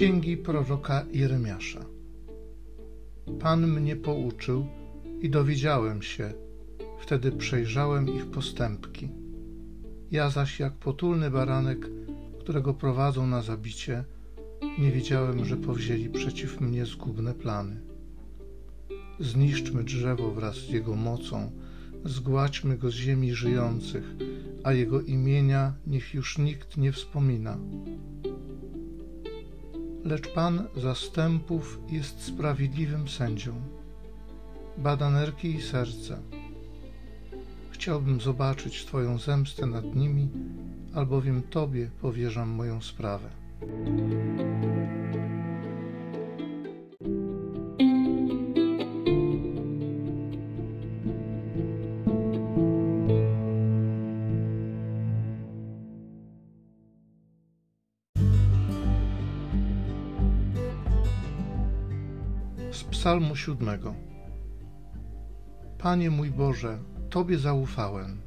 księgi proroka Jeremiasza. Pan mnie pouczył i dowiedziałem się, wtedy przejrzałem ich postępki. Ja zaś, jak potulny baranek, którego prowadzą na zabicie, nie wiedziałem, że powzięli przeciw mnie zgubne plany. Zniszczmy drzewo wraz z jego mocą, zgładźmy go z ziemi żyjących, a jego imienia niech już nikt nie wspomina. Lecz Pan zastępów jest sprawiedliwym sędzią. Bada nerki i serce. Chciałbym zobaczyć Twoją zemstę nad nimi, albowiem Tobie powierzam moją sprawę. Z Psalmu siódmego. Panie mój Boże, Tobie zaufałem.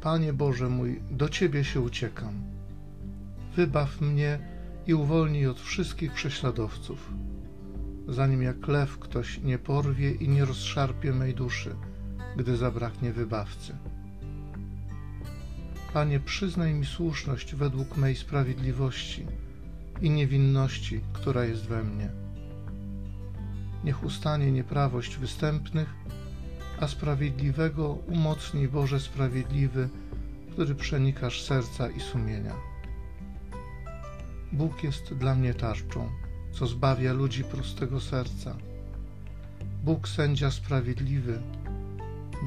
Panie Boże mój, do Ciebie się uciekam. Wybaw mnie i uwolnij od wszystkich prześladowców, zanim jak lew ktoś nie porwie i nie rozszarpie mej duszy, gdy zabraknie wybawcy. Panie, przyznaj mi słuszność według mej sprawiedliwości i niewinności, która jest we mnie. Niech ustanie nieprawość występnych, a sprawiedliwego umocnij Boże Sprawiedliwy, który przenikasz serca i sumienia. Bóg jest dla mnie tarczą, co zbawia ludzi prostego serca. Bóg sędzia sprawiedliwy,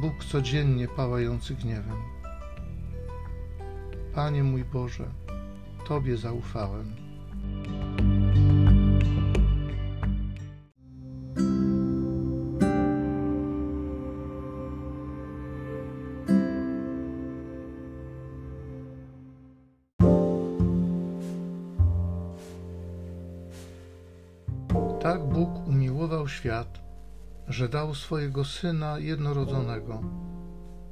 Bóg codziennie pałający gniewem. Panie mój Boże, Tobie zaufałem. Tak Bóg umiłował świat, że dał swojego Syna jednorodzonego.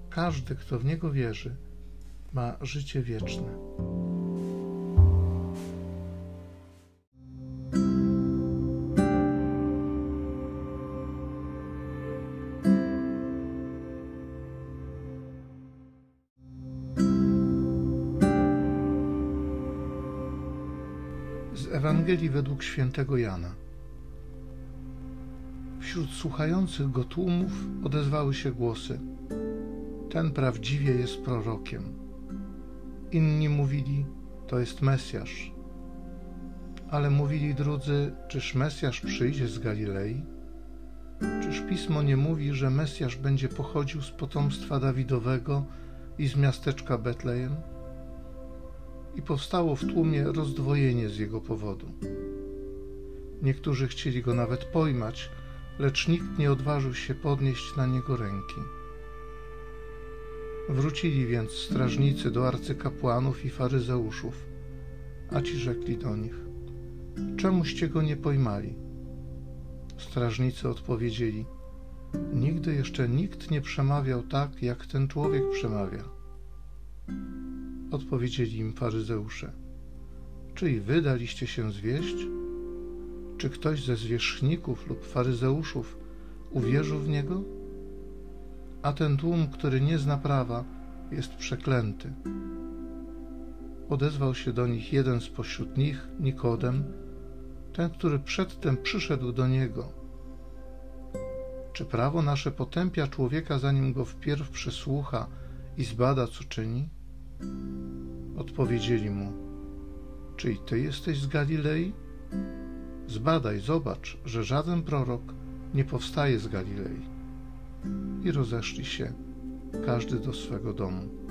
Każdy, kto w Niego wierzy, ma życie wieczne. Z Ewangelii według świętego Jana. Wśród słuchających go tłumów odezwały się głosy: Ten prawdziwie jest prorokiem. Inni mówili: To jest Mesjasz. Ale mówili drudzy: Czyż Mesjasz przyjdzie z Galilei? Czyż pismo nie mówi, że Mesjasz będzie pochodził z potomstwa Dawidowego i z miasteczka Betlejem? I powstało w tłumie rozdwojenie z jego powodu. Niektórzy chcieli go nawet pojmać, lecz nikt nie odważył się podnieść na niego ręki. Wrócili więc strażnicy do arcykapłanów i faryzeuszów, a ci rzekli do nich: Czemuście go nie pojmali? Strażnicy odpowiedzieli: Nigdy jeszcze nikt nie przemawiał tak, jak ten człowiek przemawia. Odpowiedzieli im faryzeusze: Czy i wy daliście się zwieść? Czy ktoś ze zwierzchników lub faryzeuszów uwierzył w niego? A ten tłum, który nie zna prawa, jest przeklęty. Odezwał się do nich jeden spośród nich, Nikodem, ten, który przedtem przyszedł do niego. Czy prawo nasze potępia człowieka, zanim go wpierw przesłucha i zbada, co czyni? Odpowiedzieli mu: Czy i ty jesteś z Galilei? Zbadaj, zobacz, że żaden prorok nie powstaje z Galilei. I rozeszli się, każdy do swego domu.